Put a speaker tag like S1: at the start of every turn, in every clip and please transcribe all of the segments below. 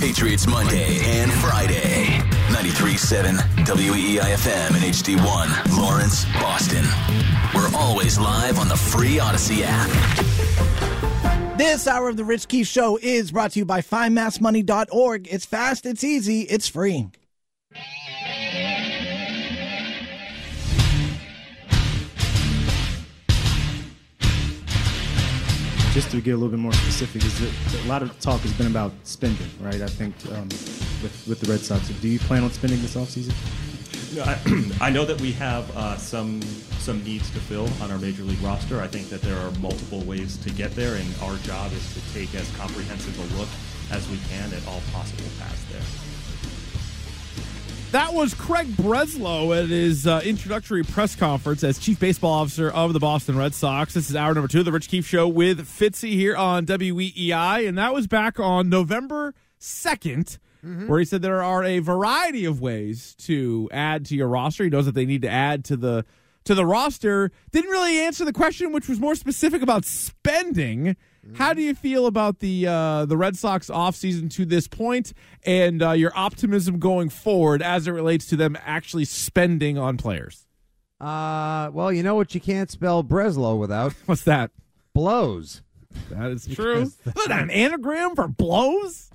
S1: Patriots Monday and Friday. 93.7 WEEIFM and HD1, Lawrence, Boston. We're always live on the free Audacy app.
S2: This hour of the Rich Keefe Show is brought to you by FindMassMoney.org. It's fast, it's easy, it's free.
S3: Just to get a little bit more specific, is that a lot of talk has been about spending, right? I think um, with, with the Red Sox. Do you plan on spending this offseason?
S4: No, I, I know that we have uh, some some needs to fill on our major league roster. I think that there are multiple ways to get there, and our job is to take as comprehensive a look as we can at all possible paths.
S5: That was Craig Breslow at his uh, introductory press conference as Chief Baseball Officer of the Boston Red Sox. This is hour number two of the Rich Keefe Show with Fitzy here on WEEI, and that was back on November 2nd, mm-hmm. where he said there are a variety of ways to add to your roster. He knows that they need to add to the to the roster. Didn't really answer the question, which was more specific about spending. How do you feel about the uh, the Red Sox offseason to this point and uh, your optimism going forward as it relates to them actually spending on players?
S6: Uh, well, you know what you can't spell Breslow without?
S5: What's that?
S6: Blows.
S5: That is true. Is that an anagram for blows?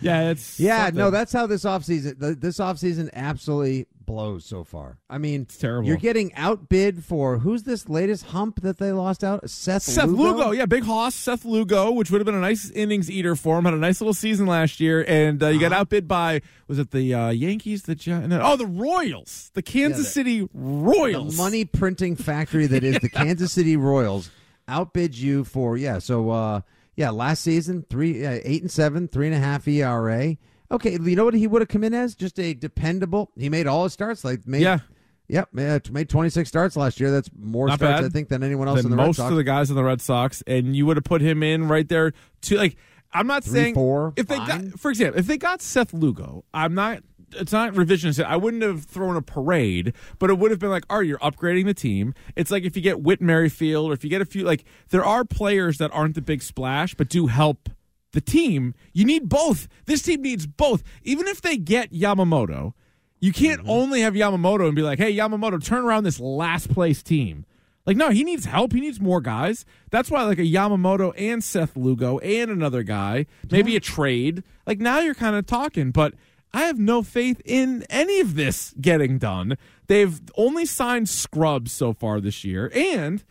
S5: Yeah, it's
S6: yeah.
S5: Something.
S6: No, that's how this offseason. This offseason absolutely blows so far. I mean,
S5: it's terrible.
S6: You're getting outbid for who's this latest hump that they lost out? Seth
S5: Seth
S6: Lugo,
S5: Lugo yeah, big hoss Seth Lugo, which would have been a nice innings eater for him. Had a nice little season last year, and uh, you uh-huh. got outbid by was it the uh, Yankees? The no, oh the Royals, the Kansas yeah, the, City Royals,
S6: the money printing factory that is the Kansas City Royals outbid you for yeah. So uh, yeah, last season three uh, eight and seven, three and a half ERA. Okay, you know what he would have come in as? Just a dependable. He made all his starts. Like made,
S5: yeah.
S6: Yep, made 26 starts last year. That's more
S5: Not
S6: starts,
S5: bad.
S6: I think, than anyone else
S5: than
S6: in the
S5: most
S6: Red Sox.
S5: of the guys in the Red Sox, and you would have put him in right there to like. I'm not
S6: Three,
S5: saying
S6: four,
S5: if they
S6: fine.
S5: got, for example, if they got Seth Lugo, I'm not. It's not revisionist. I wouldn't have thrown a parade, but it would have been like, "All right, you're upgrading the team." It's like if you get Whit Merrifield, or if you get a few, like there are players that aren't the big splash, but do help the team, you need both. This team needs both. Even if they get Yamamoto, you can't mm-hmm. only have Yamamoto and be like, hey, Yamamoto, turn around this last place team. Like, no, he needs help. He needs more guys. That's why, like, a Yamamoto and Seth Lugo and another guy, maybe yeah. a trade. Like, now you're kind of talking, but I have no faith in any of this getting done. They've only signed scrubs so far this year, and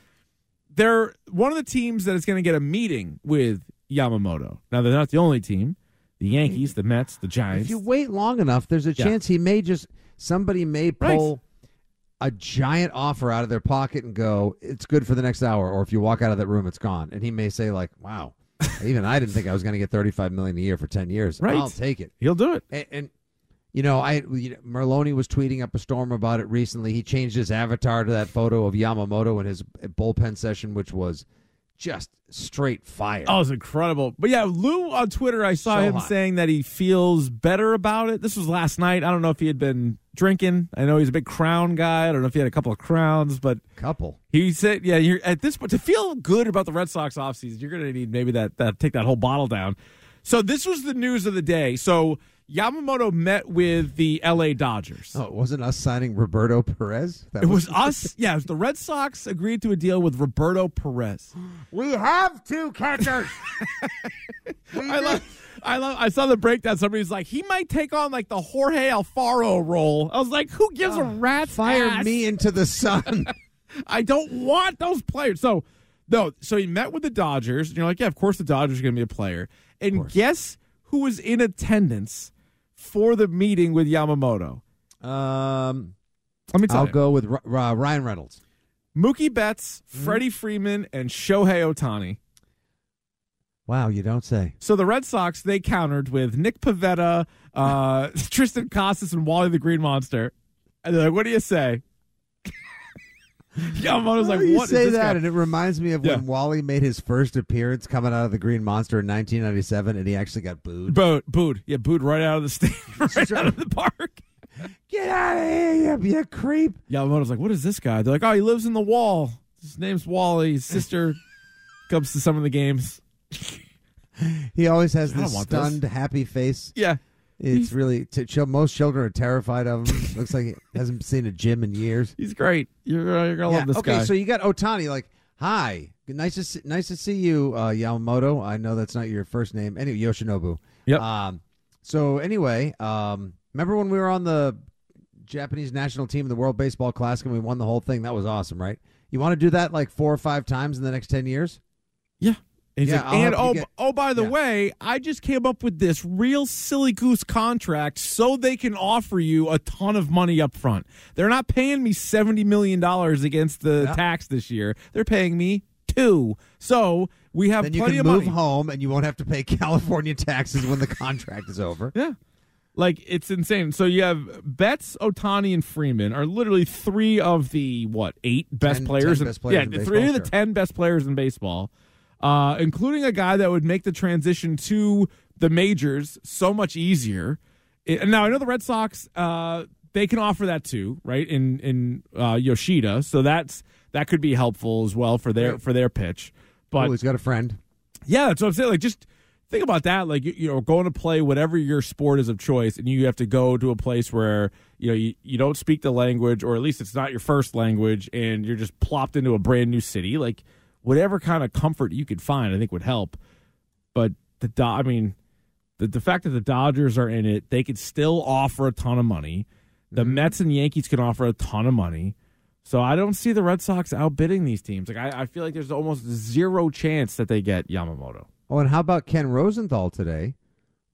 S5: they're one of the teams that is going to get a meeting with Yamamoto. Now they're not the only team. The Yankees, the Mets, the Giants.
S6: If you wait long enough, there's a yeah. chance he may just somebody may pull right. a giant offer out of their pocket and go, "It's good for the next hour." Or if you walk out of that room, it's gone. And he may say, "Like, wow, even I didn't think I was going to get 35 million a year for 10 years.
S5: Right.
S6: I'll take it.
S5: He'll do it."
S6: And, and you know, I you know, Merloni was tweeting up a storm about it recently. He changed his avatar to that photo of Yamamoto in his bullpen session, which was just straight fire.
S5: Oh, it's incredible. But yeah, Lou on Twitter, I saw
S6: So
S5: him
S6: hot.
S5: saying that he feels better about it. This was last night. I don't know if he had been drinking. I know he's a big crown guy. I don't know if he had a couple of crowns, but
S6: Couple.
S5: he said, yeah, you're at this point to feel good about the Red Sox offseason, you're going to need maybe that, that take that whole bottle down. So this was the news of the day. So Yamamoto met with the LA Dodgers.
S6: Oh, it wasn't us signing Roberto Perez. That
S5: It was us. Yeah, it was the Red Sox agreed to a deal with Roberto Perez.
S6: We have two catchers.
S5: I love. I love. I saw the breakdown. Somebody's like, he might take on like the Jorge Alfaro role. I was like, who gives a ah, rat's
S6: Fire
S5: ass?
S6: me into the sun.
S5: I don't want those players. So, no. So he met with the Dodgers. And you're like, yeah, of course the Dodgers are going to be a player. And guess who was in attendance for the meeting with Yamamoto?
S6: um,
S5: Let me tell
S6: I'll
S5: you.
S6: go with R- uh, Ryan Reynolds.
S5: Mookie Betts,
S6: Mm-hmm.
S5: Freddie Freeman, and Shohei Ohtani.
S6: Wow, you don't say.
S5: So the Red Sox they countered with Nick Pivetta, uh, Triston Casas, and Wally the Green Monster. And they're like, "What do you say?" Yamamoto's like,
S6: you
S5: "What is
S6: say
S5: this
S6: that,
S5: guy?"
S6: and it reminds me of
S5: Yeah.
S6: when Wally made his first appearance coming out of the Green Monster in 1997, and he actually got booed.
S5: Booed, booed, yeah, booed right out of the state, right out of the park.
S6: Get out of here, you, you creep!
S5: Yamamoto's like, "What is this guy?" They're like, "Oh, he lives in the wall. His name's Wally. His sister comes to some of the games."
S6: he always has this
S5: want this.
S6: stunned, happy face.
S5: Yeah.
S6: It's really most children are terrified of him. Looks like he hasn't seen a gym in years.
S5: He's great. You're, uh, you're going to love this
S6: okay,
S5: guy.
S6: Okay, so you got Ohtani. Like, hi, nice to see, nice to see you, uh, Yamamoto. I know that's not your first name. Anyway, Yoshinobu.
S5: Yep.
S6: Um, so anyway, um, remember when we were on the Japanese national team in the World Baseball Classic and we won the whole thing? That was awesome, right? You want to do that like four or five times in the next ten years?
S5: yeah. And, he's
S6: Yeah,
S5: like,
S6: I'll
S5: and oh,
S6: get-
S5: oh, by the
S6: Yeah.
S5: way, I just came up with this real silly goose contract so they can offer you a ton of money up front. They're not paying me $70 million against the
S6: Yeah.
S5: tax this year. They're paying me two. So we have
S6: Then you
S5: plenty
S6: can
S5: of
S6: move
S5: money.
S6: home and you won't have to pay California taxes when the contract is over.
S5: Yeah. Like it's insane. So you have Betts, Ohtani, and Freeman are literally three of the what eight best
S6: 10
S5: players.
S6: 10
S5: in-
S6: best players
S5: yeah,
S6: in baseball,
S5: three of the
S6: sure.
S5: ten best players in baseball, uh, including a guy that would make the transition to the majors so much easier. And now I know the Red Sox. Uh, they can offer that too, right? In in uh, Yoshida, so that's that could be helpful as well for their for their pitch. But
S6: oh, he's got a friend.
S5: yeah, that's what I'm saying. Like, just think about that. Like, you, you know, going to play whatever your sport is of choice, and you have to go to a place where you know you, you don't speak the language, or at least it's not your first language, and you're just plopped into a brand new city. Like, whatever kind of comfort you could find, I think would help. But the Do- I mean, the the fact that the Dodgers are in it, they could still offer a ton of money. The Mets and Yankees can offer a ton of money. So I don't see the Red Sox outbidding these teams. Like I, I feel like there's almost zero chance that they get Yamamoto.
S6: Oh, and how about Ken Rosenthal today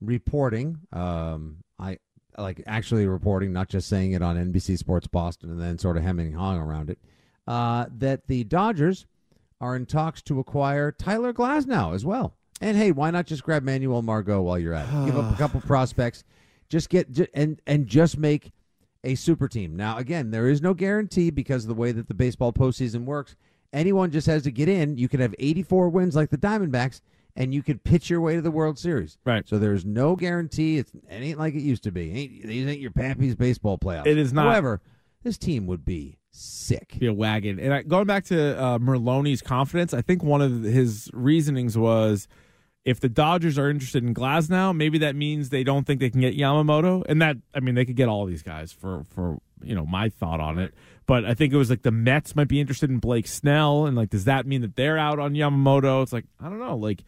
S6: reporting? Um, I like actually reporting, not just saying it on NBC Sports Boston and then sort of hemming and hawing around it. Uh, that the Dodgers are in talks to acquire Tyler Glasnow as well. And hey, why not just grab Manuel Margot while you're at it? Give up a couple prospects, just get and and just make a super team. Now, again, there is no guarantee because of the way that the baseball postseason works. Anyone just has to get in. You could have 84 wins like the Diamondbacks, and you could pitch your way to the World Series.
S5: Right.
S6: So there's no guarantee. It's, it ain't like it used to be. Ain't, these ain't your Pappy's baseball playoffs.
S5: It is not.
S6: However, this team would be sick.
S5: Be a wagon. And I, going back to uh, Merloni's confidence, I think one of his reasonings was if the Dodgers are interested in Glasnow, maybe that means they don't think they can get Yamamoto. And that, I mean, they could get all these guys for for you know my thought on it. But I think it was like the Mets might be interested in Blake Snell, and like, does that mean that they're out on Yamamoto? It's like I don't know, like.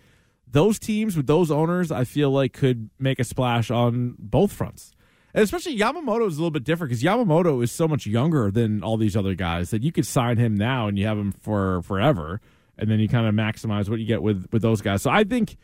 S5: Those teams with those owners, I feel like could make a splash on both fronts. And especially Yamamoto is a little bit different because Yamamoto is so much younger than all these other guys that you could sign him now and you have him for forever, and then you kind of maximize what you get with with those guys. So I think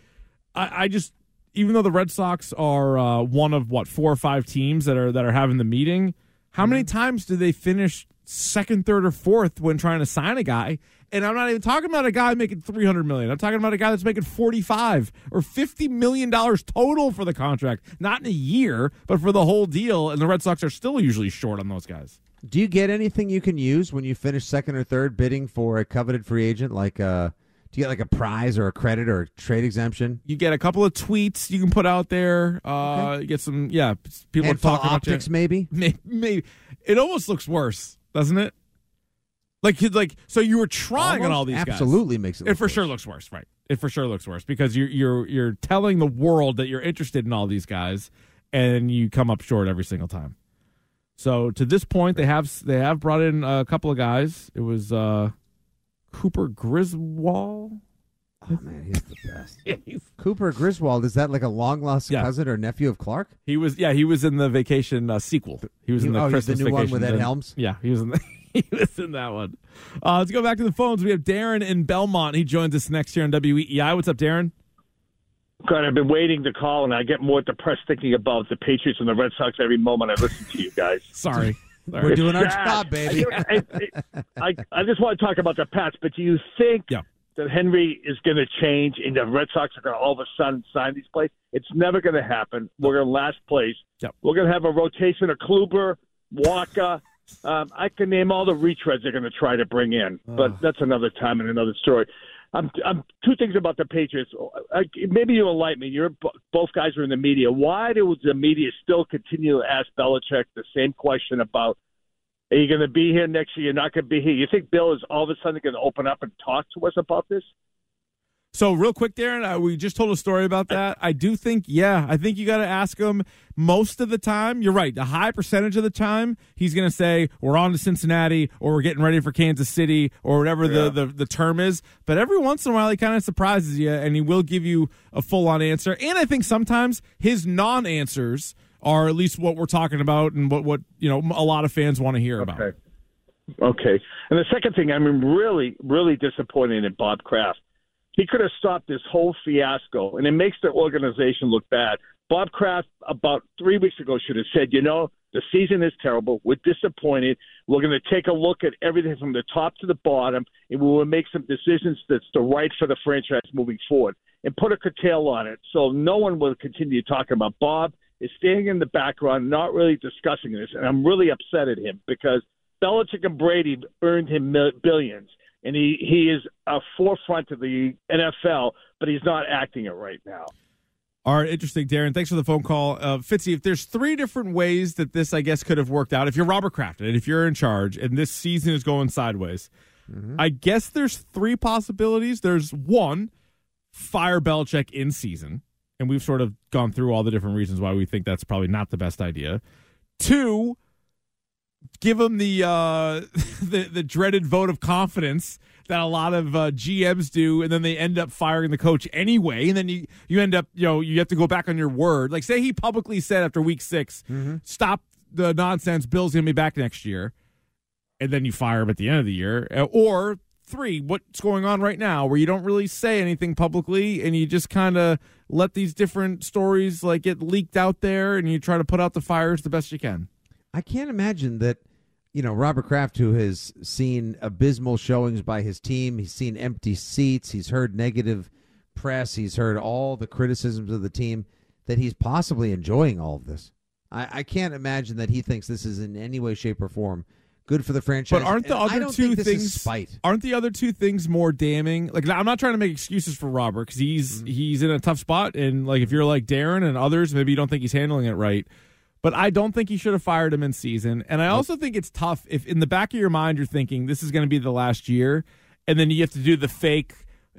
S5: I, I just even though the Red Sox are uh, one of what four or five teams that are that are having the meeting, how many times do they finish second, third, or fourth when trying to sign a guy? And I'm not even talking about a guy making 300 million. I'm talking about a guy that's making 45 or 50 million dollars total for the contract, not in a year, but for the whole deal. And the Red Sox are still usually short on those guys.
S6: Do you get anything you can use when you finish second or third bidding for a coveted free agent? Like, uh, do you get like a prize or a credit or a trade exemption?
S5: You get a couple of tweets you can put out there. Uh, You get some, yeah, people are
S6: Handful of
S5: talking about you.
S6: optics, maybe.
S5: Maybe, maybe it almost looks worse, doesn't it? Like, like so you were trying on all these guys.
S6: absolutely makes it.
S5: It
S6: look
S5: for
S6: worse.
S5: sure looks worse, right? It for sure looks worse because you're you're you're telling the world that you're interested in all these guys, and you come up short every single time. So to this point, they have they have brought in a couple of guys. It was uh, Cooper Griswold.
S6: Oh man, he's the best. Cooper Griswold is that like a long lost
S5: Yeah.
S6: cousin or nephew of Clark?
S5: He was yeah he was in the Vacation uh, sequel. He was in
S6: He-
S5: the
S6: oh, he's the
S5: Christmas
S6: new one with Ed
S5: then-
S6: Helms?
S5: Yeah, he was in the, he was in that one. Uh, let's go back to the phones. We have Darren in Belmont. He joins us next here on WEEI. What's up, Darren?
S7: God, I've been waiting to call, and I get more depressed thinking about the Patriots and the Red Sox every moment I listen to you guys.
S5: Sorry. Sorry.
S6: We're doing our
S7: sad.
S6: job, baby.
S7: I, I, I, I just want to talk about the Pats, but do you think
S5: Yeah.
S7: That Henry is going to change and the Red Sox are going to all of a sudden sign these players? It's never going to happen. We're going to last place.
S5: Yep.
S7: We're going to have a rotation of Kluber, Walker. Um, I can name all the retreads they're going to try to bring in, but that's another time and another story. I'm, I'm two things about the Patriots. I, maybe you enlighten me. You're both guys are in the media. Why does the media still continue to ask Belichick the same question about are you going to be here next year? You're not going to be here. You think Bill is all of a sudden going to open up and talk to us about this?
S5: So, real quick, Darren, uh, we just told a story about that. I do think, yeah, I think you got to ask him most of the time. You're right. A high percentage of the time, he's going to say, we're on to Cincinnati or we're getting ready for Kansas City or whatever yeah. the, the, the term is. But every once in a while, he kind of surprises you and he will give you a full on answer. And I think sometimes his non answers are at least what we're talking about and what, what you know a lot of fans want to hear
S7: okay.
S5: about.
S7: Okay. And the second thing, I'm really, really disappointed in Bob Kraft he could have stopped this whole fiasco, and it makes the organization look bad. Bob Kraft, about three weeks ago, should have said, you know, the season is terrible. We're disappointed. We're going to take a look at everything from the top to the bottom, and we will make some decisions that's the right for the franchise moving forward and put a curtail on it so no one will continue talking about Bob is standing in the background, not really discussing this. And I'm really upset at him because Belichick and Brady earned him billions and he he is a forefront of the NFL, but he's not acting it right now.
S5: All right, interesting, Darren. Thanks for the phone call, uh, Fitzy. If there's three different ways that this, I guess, could have worked out. If you're Robert Kraft and if you're in charge, and this season is going sideways, mm-hmm. I guess there's three possibilities. There's one, fire Belichick in season, and we've sort of gone through all the different reasons why we think that's probably not the best idea. Two, give them the uh, the the dreaded vote of confidence that a lot of uh, GMs do, and then they end up firing the coach anyway, and then you you end up you know you have to go back on your word. Like say he publicly said after week 6 mm-hmm. stop the nonsense. Bill's gonna be back next year, and then you fire him at the end of the year, uh, or three, what's going on right now, where you don't really say anything publicly, and you just kind of let these different stories like get leaked out there, and you try to put out the fires the best you can.
S6: I can't imagine that, you know, Robert Kraft, who has seen abysmal showings by his team, he's seen empty seats, he's heard negative press, he's heard all the criticisms of the team, that he's possibly enjoying all of this. I, I can't imagine that he thinks this is in any way, shape, or form good for the franchise.
S5: But aren't the and other two things spite? Aren't the other two things more damning? Like I'm not trying to make excuses for Robert because he's mm-hmm. he's in a tough spot, and like if you're like Darren and others, maybe you don't think he's handling it right. But I don't think he should have fired him in season. And I also think it's tough if in the back of your mind you're thinking this is going to be the last year, and then you have to do the fake.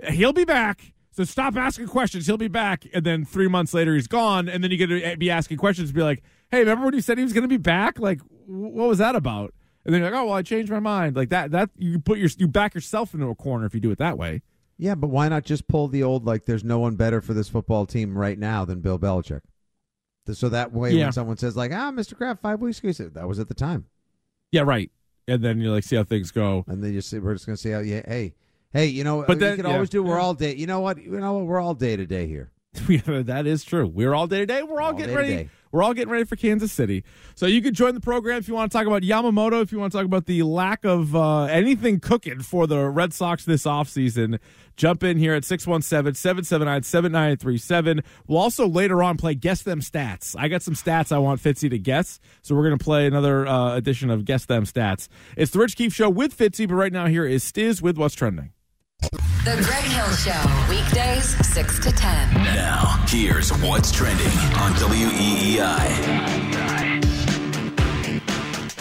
S5: He'll be back. So stop asking questions. He'll be back. And then three months later, he's gone. And then you get to be asking questions and be like, hey, remember when you said he was going to be back? Like, what was that about? And then you're like, oh, well, I changed my mind. Like that, that you put your, you back yourself into a corner if you do it that way.
S6: Yeah, but why not just pull the old, like, there's no one better for this football team right now than Bill Belichick? So that way, yeah. when someone says like, "Ah, Mr. Kraft, five weeks ago," that was at the time.
S5: Yeah, right. And then you're like see how things go,
S6: and then you see we're just gonna see how. Yeah, hey, hey, you know, but then, you can yeah. always do. We're all day. You know what? You know what? We're all day to day here.
S5: that is true. We're all day to day. We're all, all getting ready. We're all getting ready for Kansas City. So you can join the program if you want to talk about Yamamoto, if you want to talk about the lack of uh, anything cooking for the Red Sox this offseason. Jump in here at 617 779 7937. We'll also later on play Guess Them Stats. I got some stats I want Fitzy to guess. So we're going to play another uh, edition of Guess Them Stats. It's the Rich Keefe Show with Fitzy, but right now here is Stiz with What's Trending.
S8: The Greg Hill Show, weekdays 6 to 10.
S1: Now, here's what's trending on WEEI.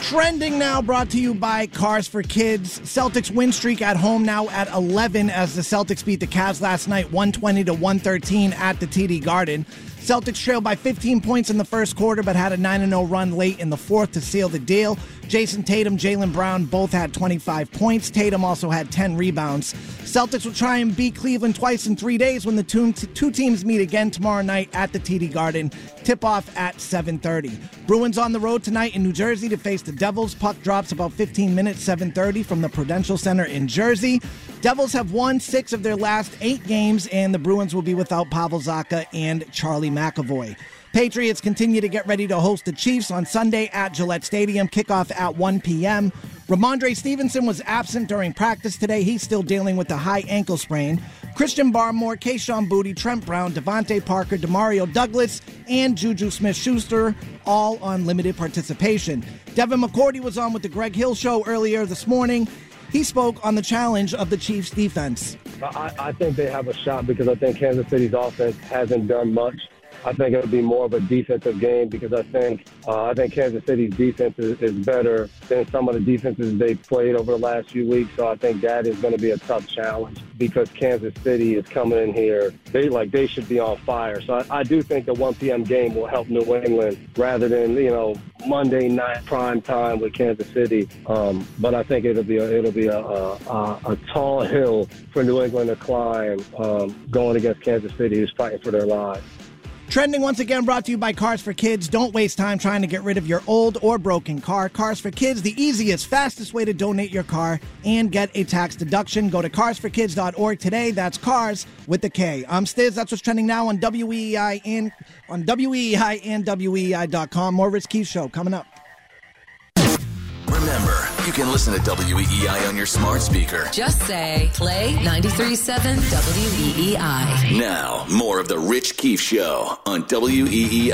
S2: Trending now brought to you by Cars for Kids. Celtics win streak at home now at 11 as the Celtics beat the Cavs last night 120 to 113 at the TD Garden. Celtics trailed by 15 points in the first quarter, but had a 9 0 run late in the fourth to seal the deal. Jayson Tatum, Jaylen Brown both had 25 points. Tatum also had 10 rebounds. Celtics will try and beat Cleveland twice in three days when the two, two teams meet again tomorrow night at the TD Garden. Tip off at 7:30. Bruins on the road tonight in New Jersey to face the Devils. Puck drops about 15 minutes, 7:30 from the Prudential Center in Jersey. Devils have won six of their last eight games, and the Bruins will be without Pavel Zacha and Charlie McAvoy. Patriots continue to get ready to host the Chiefs on Sunday at Gillette Stadium. Kickoff at 1 p.m. Rhamondre Stevenson was absent during practice today. He's still dealing with a high ankle sprain. Christian Barmore, Kayshon Boutte, Trent Brown, DeVante Parker, Demario Douglas, and Juju Smith Schuster all on limited participation. Devin McCourty was on with the Greg Hill Show earlier this morning. He spoke on the challenge of the Chiefs' defense.
S9: I, I think they have a shot because I think Kansas City's offense hasn't done much I think it'll be more of a defensive game because I think uh, I think Kansas City's defense is, is better than some of the defenses they've played over the last few weeks. So I think that is going to be a tough challenge because Kansas City is coming in here. They like they should be on fire. So I, I do think the 1 p.m. game will help New England rather than you know Monday night prime time with Kansas City. Um, but I think it'll be a, it'll be a, a, a, a tall hill for New England to climb um, going against Kansas City, who's fighting for their lives.
S2: Trending once again brought to you by Cars for Kids. Don't waste time trying to get rid of your old or broken car. Cars for Kids, the easiest, fastest way to donate your car and get a tax deduction. Go to carsforkids.org today. That's cars with the K. I'm Stiz. That's what's trending now on WEEI and on WEEI and WEEI.com. More Rich Keefe Show coming up.
S1: Remember, you can listen to WEEI on your smart speaker.
S8: Just say play 93.7 WEEI.
S1: Now, more of the Rich Keefe Show on WEEI.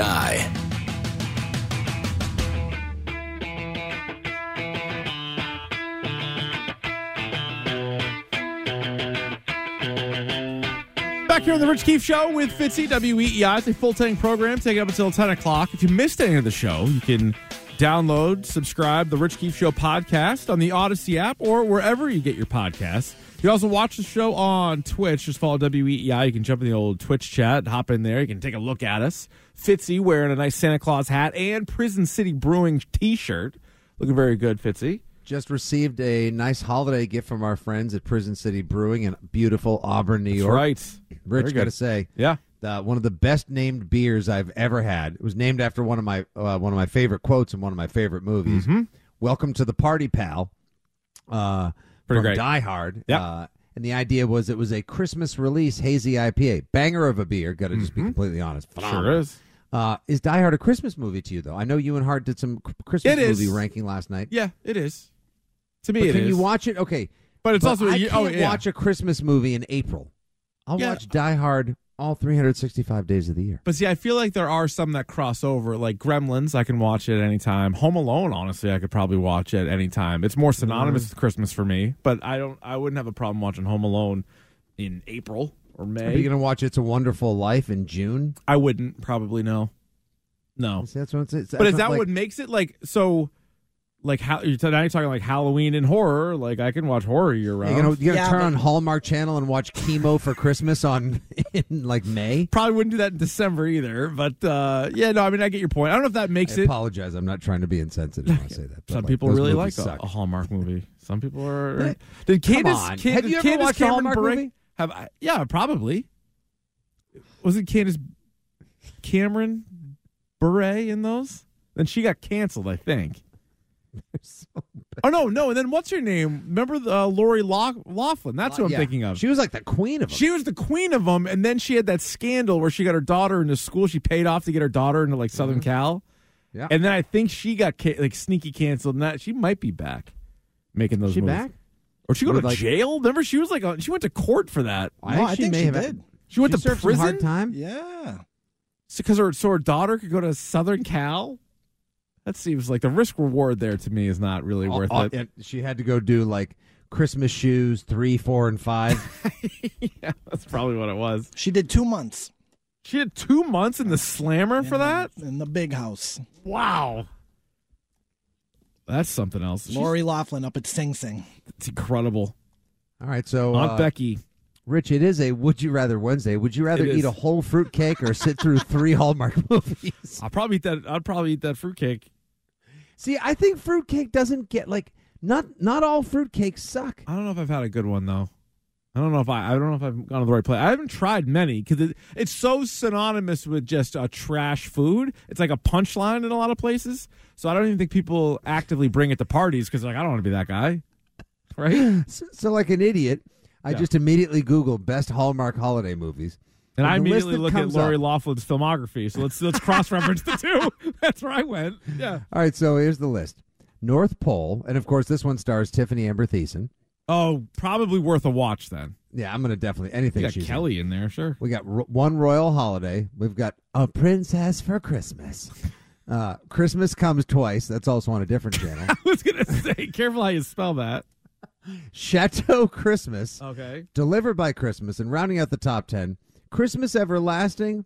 S5: Back here on the Rich Keefe Show with Fitzy, WEEI. It's a full tank program taking up until 10 o'clock. If you missed any of the show, you can download, subscribe the Rich Keefe Show podcast on the Audacy app or wherever you get your podcasts. You can also watch the show on Twitch. Just follow WEEI. You can jump in the old Twitch chat, hop in there. You can take a look at us. Fitzy wearing a nice Santa Claus hat and Prison City Brewing t shirt. Looking very good, Fitzy.
S6: Just received a nice holiday gift from our friends at Prison City Brewing in beautiful Auburn, New
S5: That's
S6: York.
S5: right.
S6: Rich, got to say,
S5: Yeah.
S6: Uh, one of the best named beers I've ever had. It was named after one of my uh, one of my favorite quotes in one of my favorite movies. Welcome to the party, pal. Uh,
S5: Pretty
S6: from
S5: great.
S6: Die Hard.
S5: Yeah.
S6: Uh, and the idea was it was a Christmas release hazy IPA, banger of a beer. Got to just be completely honest.
S5: Sure is.
S6: Uh, is Die Hard a Christmas movie to you though? I know you and Hart did some Christmas
S5: It is.
S6: movie ranking last night.
S5: Yeah, it is. To me,
S6: But can
S5: is.
S6: you watch it? Okay,
S5: But it's also a
S6: I
S5: year-
S6: can't
S5: oh, yeah.
S6: watch a Christmas movie in April. I'll
S5: Yeah.
S6: watch Die Hard all 365 days of the year.
S5: But see, I feel like there are some that cross over, like Gremlins. I can watch it at any time. Home Alone, honestly, I could probably watch at any time. It's more synonymous
S6: Mm.
S5: with Christmas for me. But I don't. I wouldn't have a problem watching Home Alone in April or May.
S6: Are you going to watch It's a Wonderful Life in June?
S5: I wouldn't probably no. No.
S6: See, that's what it's, it's,
S5: But
S6: that's
S5: is that
S6: like-
S5: what makes it like so? Like how you're now you're talking like Halloween and horror. Like I can watch horror year round.
S6: You're gonna, you're gonna
S2: Yeah,
S6: turn
S2: but-
S6: on Hallmark Channel and watch Chemo for Christmas on in like May.
S5: Probably wouldn't do that in December either. But uh, yeah, no, I mean I get your point. I don't know if that makes
S6: I
S5: it.
S6: apologize. I'm not trying to be insensitive when I say that. but,
S5: Some
S6: like,
S5: people really like
S6: movies
S5: a, a Hallmark movie. Some people are. Did
S6: come
S5: Candace?
S6: on.
S5: Can-
S6: Have you ever
S5: Candace
S6: watched a
S5: Cameron
S6: Hallmark
S5: Bure-
S6: movie?
S5: Have I, yeah, probably. Was it Candace Cameron Bure in those? Then she got canceled, I think. oh no, no, and then what's her name? Remember the, uh, Lori Loughlin? That's who I'm
S6: Yeah.
S5: thinking of.
S6: She was like the queen of them.
S5: She was the queen of them, and then she had that scandal where she got her daughter into school. She paid off to get her daughter into like Southern Cal,
S6: Yeah.
S5: and then I think she got ca- like sneaky canceled. And that she might be back making those.
S6: she
S5: movies.
S6: back?
S5: or she go
S6: With,
S5: to
S6: like-
S5: jail? Remember, she was like on, she went to court for that.
S6: I
S2: No,
S6: think
S2: I
S6: she
S2: think
S6: may
S2: she
S6: have
S2: did.
S5: She went to
S6: served some
S5: prison
S6: hard time.
S2: Yeah.
S5: because her so her daughter could go to Southern Cal. That seems like the risk reward there to me is not really worth
S6: Uh,
S5: it.
S6: and she had to go do like Christmas shoes three, four, and five.
S5: yeah, that's probably what it was.
S2: She did two months
S5: She had two months in the slammer for that.
S2: in the big house.
S5: Wow. That's something else. She's-
S2: Lori Loughlin up at Sing Sing.
S5: It's incredible.
S6: All right, so
S5: Aunt
S6: uh,
S5: Becky.
S6: Rich, it is a Would You Rather Wednesday. Would you rather eat a whole fruit cake or sit through three Hallmark movies?
S5: I'll probably eat that. I'd probably eat that fruitcake.
S6: See, I think fruitcake doesn't get like not not all fruitcakes suck.
S5: I don't know if I've had a good one though. I don't know if I. I don't know if I've gone to the right place. I haven't tried many because it, it's so synonymous with just uh, trash food. It's like a punchline in a lot of places. So I don't even think people actively bring it to parties because like I don't want to be that guy, right?
S6: So, so like an idiot, I
S5: Yeah.
S6: just immediately Googled best Hallmark holiday movies.
S5: And I immediately look at Lori
S6: up-
S5: Loughlin's filmography. So let's let's cross reference the two. That's where I went. Yeah.
S6: All right, so here's the list: North Pole, and of course this one stars Tiffani Amber Thiessen.
S5: Oh, probably worth a watch then.
S6: Yeah, I'm gonna definitely anything.
S5: You got
S6: she's in.
S5: Kelly in there, sure.
S6: We got ro- one royal holiday. We've got a princess for Christmas. Uh, Christmas comes twice. That's also on a different channel.
S5: I was gonna say, careful how you spell that.
S6: Chateau Christmas,
S5: Okay.
S6: delivered by Christmas, and rounding out the top ten, Christmas Everlasting,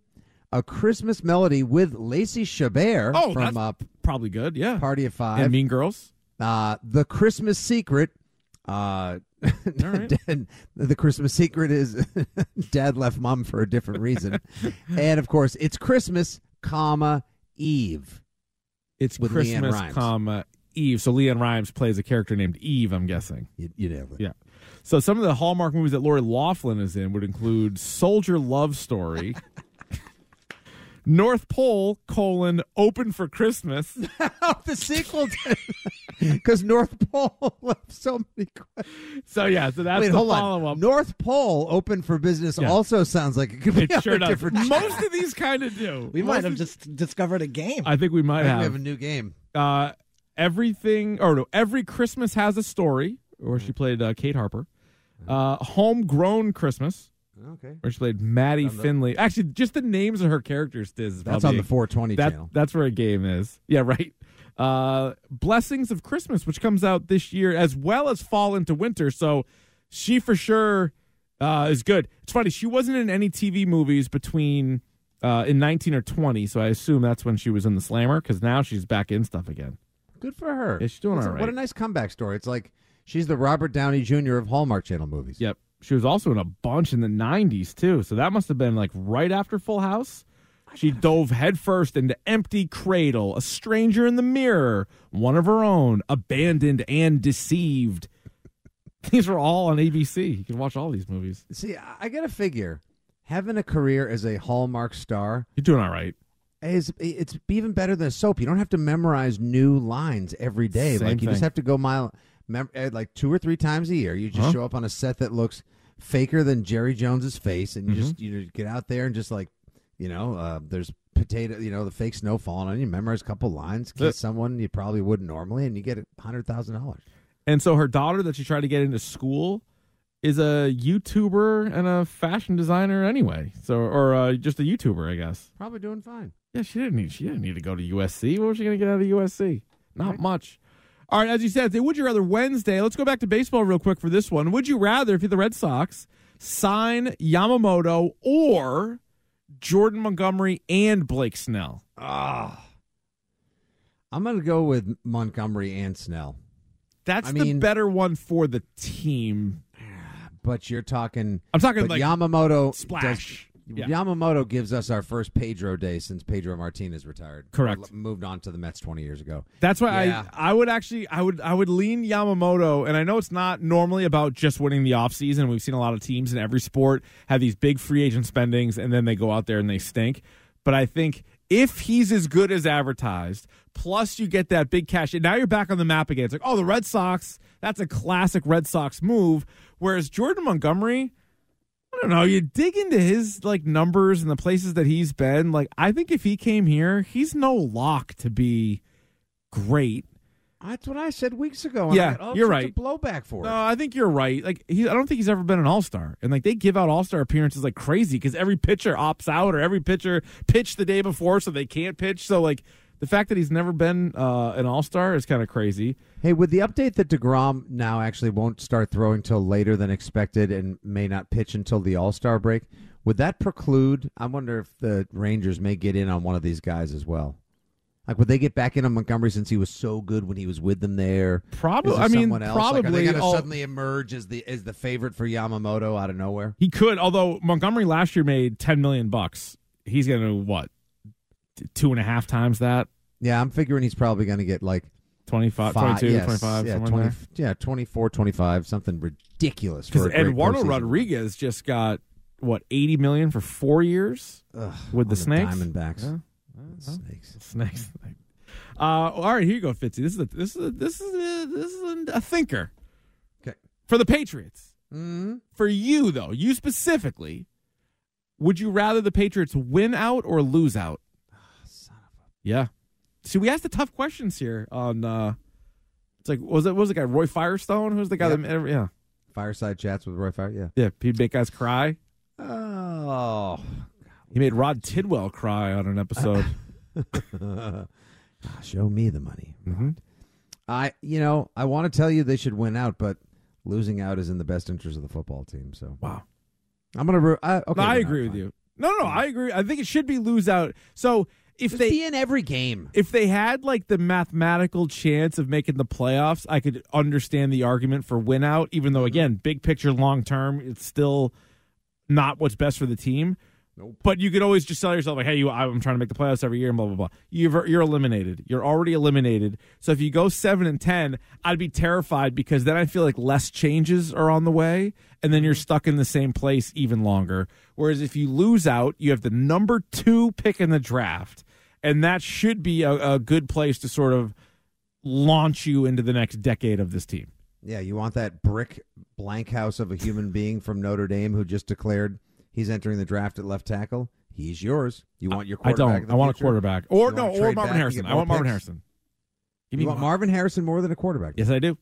S6: A Christmas Melody with Lacey Chabert
S5: Oh,
S6: from uh,
S5: probably good. Yeah.
S6: Party of Five.
S5: and Mean Girls.
S6: Uh, the Christmas Secret. Uh,
S5: right.
S6: the Christmas Secret is Dad left Mom for a different reason, and of course it's Christmas, comma Eve.
S5: It's
S6: With
S5: Christmas, comma Eve. So LeAnn Rimes plays a character named Eve. I'm guessing.
S6: You, you it.
S5: Yeah. So some of the Hallmark movies that Lori Loughlin is in would include Soldier Love Story, North Pole colon Open for Christmas.
S6: oh, the sequel, because North Pole left so many questions.
S5: So yeah, so that's
S6: Wait,
S5: the
S6: hold
S5: follow
S6: on.
S5: up.
S6: North Pole open for business
S5: Yeah.
S6: also sounds like it could be
S5: It sure
S6: a
S5: does.
S6: different.
S5: Most of these kind of do.
S2: We might have just discovered a game.
S5: I think we might
S6: think
S5: have.
S6: we have a new game.
S5: uh, everything or no, every Christmas has a story, where she played uh, Kate Harper. Uh, Homegrown Christmas,
S6: Okay,
S5: where she played Maddie Finley. Actually, just the names of her characters is
S6: that's
S5: probably
S6: on the 420
S5: that,
S6: channel.
S5: That's where a game is. Yeah, right. Uh, Blessings of Christmas, which comes out this year, as well as Fall into Winter. So she for sure uh, is good. It's funny she wasn't in any TV movies between uh, in nineteen or twenty. So I assume that's when she was in the Slammer because now she's back in stuff again.
S6: Good for her.
S5: Yeah, she's doing
S6: What's-
S5: all right.
S6: What a nice comeback story. It's like she's the Robert Downey Jr. of Hallmark Channel movies.
S5: Yep. She was also in a bunch in the 90s, too. So that must have been like right after Full House. She dove headfirst into Empty Cradle, A Stranger in the Mirror, One of Her Own, Abandoned and Deceived. These are all on ABC. You can watch all these movies.
S6: See, I, I gotta figure having a career as a Hallmark star
S5: You're doing all right.
S6: is it's even better than soap. You don't have to memorize new lines every day.
S5: Same
S6: like you just have to go mile mem- eh, like two or three times a year. You just
S5: Huh?
S6: show up on a set that looks faker than Jerry Jones's face, and you
S5: Mm-hmm.
S6: just you get out there and just like you know, uh, there's potato, you know, the fake snow falling on you. Memorize a couple lines, kiss someone you probably wouldn't normally, and you get a hundred thousand dollars.
S5: And so her daughter that she tried to get into school is a YouTuber and a fashion designer anyway. So or uh, just a YouTuber, I guess.
S6: Probably doing fine.
S5: Yeah, she didn't need she didn't need to go to USC. What was she going to get out of USC? Not much. All right, as you said, would you rather Wednesday? Let's go back to baseball real quick for this one. Would you rather, if you're the Red Sox, sign Yamamoto or Jordan Montgomery and Blake Snell?
S6: Ah, I'm gonna go with Montgomery and Snell.
S5: That's
S6: I
S5: the
S6: mean-
S5: better one for the team.
S6: But you're talking.
S5: I'm talking like
S6: Yamamoto
S5: splash. Yeah.
S6: Yamamoto gives us our first Pedro day since Pedro Martinez retired.
S5: Correct.
S6: Or moved on to the Mets 20 years ago.
S5: That's why
S6: Yeah.
S5: I I would actually I would I would lean Yamamoto and I know it's not normally about just winning the offseason. We've seen a lot of teams in every sport have these big free agent spendings and then they go out there and they stink. But I think if he's as good as advertised, plus you get that big cash, and now you're back on the map again. It's like, oh, the Red Sox, that's a classic Red Sox move. Whereas Jordan Montgomery, I don't know. You dig into his like numbers and the places that he's been. Like, I think if he came here, he's no lock to be great.
S6: That's what I said weeks ago.
S5: Yeah, you're right.
S6: blowback for it. No.
S5: I think you're right. Like, he, I don't think he's ever been an All Star, and like they give out All Star appearances like crazy because every pitcher opts out or every pitcher pitched the day before, so they can't pitch. So like the fact that he's never been uh, an All Star is kind of crazy.
S6: Hey, with the update that DeGrom now actually won't start throwing till later than expected and may not pitch until the All Star break, would that preclude? I wonder if the Rangers may get in on one of these guys as well. Like, would they get back in on Montgomery since he was so good when he was with them there?
S5: Probably-
S6: there
S5: I mean,
S6: someone else? Like, are
S5: probably
S6: they going to suddenly emerge as the as the favorite for Yamamoto out of nowhere?
S5: He could, although Montgomery last year made ten million bucks. He's going to what two and a half times that
S6: Yeah, I'm figuring he's probably going to get like
S5: 25,
S6: five,
S5: 22,
S6: yes,
S5: 25,
S6: yeah,
S5: somewhere
S6: 20,
S5: there.
S6: yeah, 24, 25, something ridiculous.
S5: Because Eduardo. Rodriguez just got what eighty million for four years
S6: Ugh,
S5: with the
S6: on
S5: Snakes.
S6: Diamondbacks.
S5: Yeah.
S6: Snakes.
S5: Snakes. Uh, all right, here you go, Fitzy. This is a, this is a, this is a, this is a, a thinker.
S6: Okay.
S5: For the Patriots.
S6: Mm-hmm.
S5: For you though, you specifically, would you rather the Patriots win out or lose out? Yeah. See, we asked the tough questions here on. uh It's like was it was the guy Roy Firestone? Who's the guy
S6: Yep.
S5: that? Yeah,
S6: Fireside chats with Roy Fire. Yeah.
S5: yeah. He'd make guys cry.
S6: Oh,
S5: He made Rod Tidwell cry on an episode.
S6: show me the money.
S5: Mhm.
S6: I, you know, I want to tell you they should win out, but losing out is in the best interest of the football team. So
S5: Wow.
S6: I'm gonna. Ru- I, okay,
S5: No, I agree with
S6: fine.
S5: you. No, no, I agree. I think it should be lose out. So if
S6: Just
S5: they
S6: be in every game.
S5: if they had like the mathematical chance of making the playoffs, I could understand the argument for win out, even though mm-hmm. again, big picture long term, it's still not what's best for the team. But you could always just tell yourself like, "Hey, you, I'm trying to make the playoffs every year," and blah blah blah. You're you're eliminated. You're already eliminated. So if you go seven and ten, I'd be terrified because then I feel like less changes are on the way, and then you're mm-hmm. stuck in the same place even longer. Whereas if you lose out, you have the number two pick in the draft, and that should be a, a good place to sort of launch you into the next decade of this team.
S6: Yeah, you want that brick blank house of a human being from Notre Dame who just declared he's entering the draft at left tackle. He's yours. You want your
S5: I don't. I want a quarterback, or
S6: You
S5: no, or Marvin Harrison. I want Marvin
S6: picks?
S5: Harrison. Give
S6: You
S5: me
S6: want
S5: Mar-
S6: Marvin Harrison more than a quarterback?
S5: Yes, I do.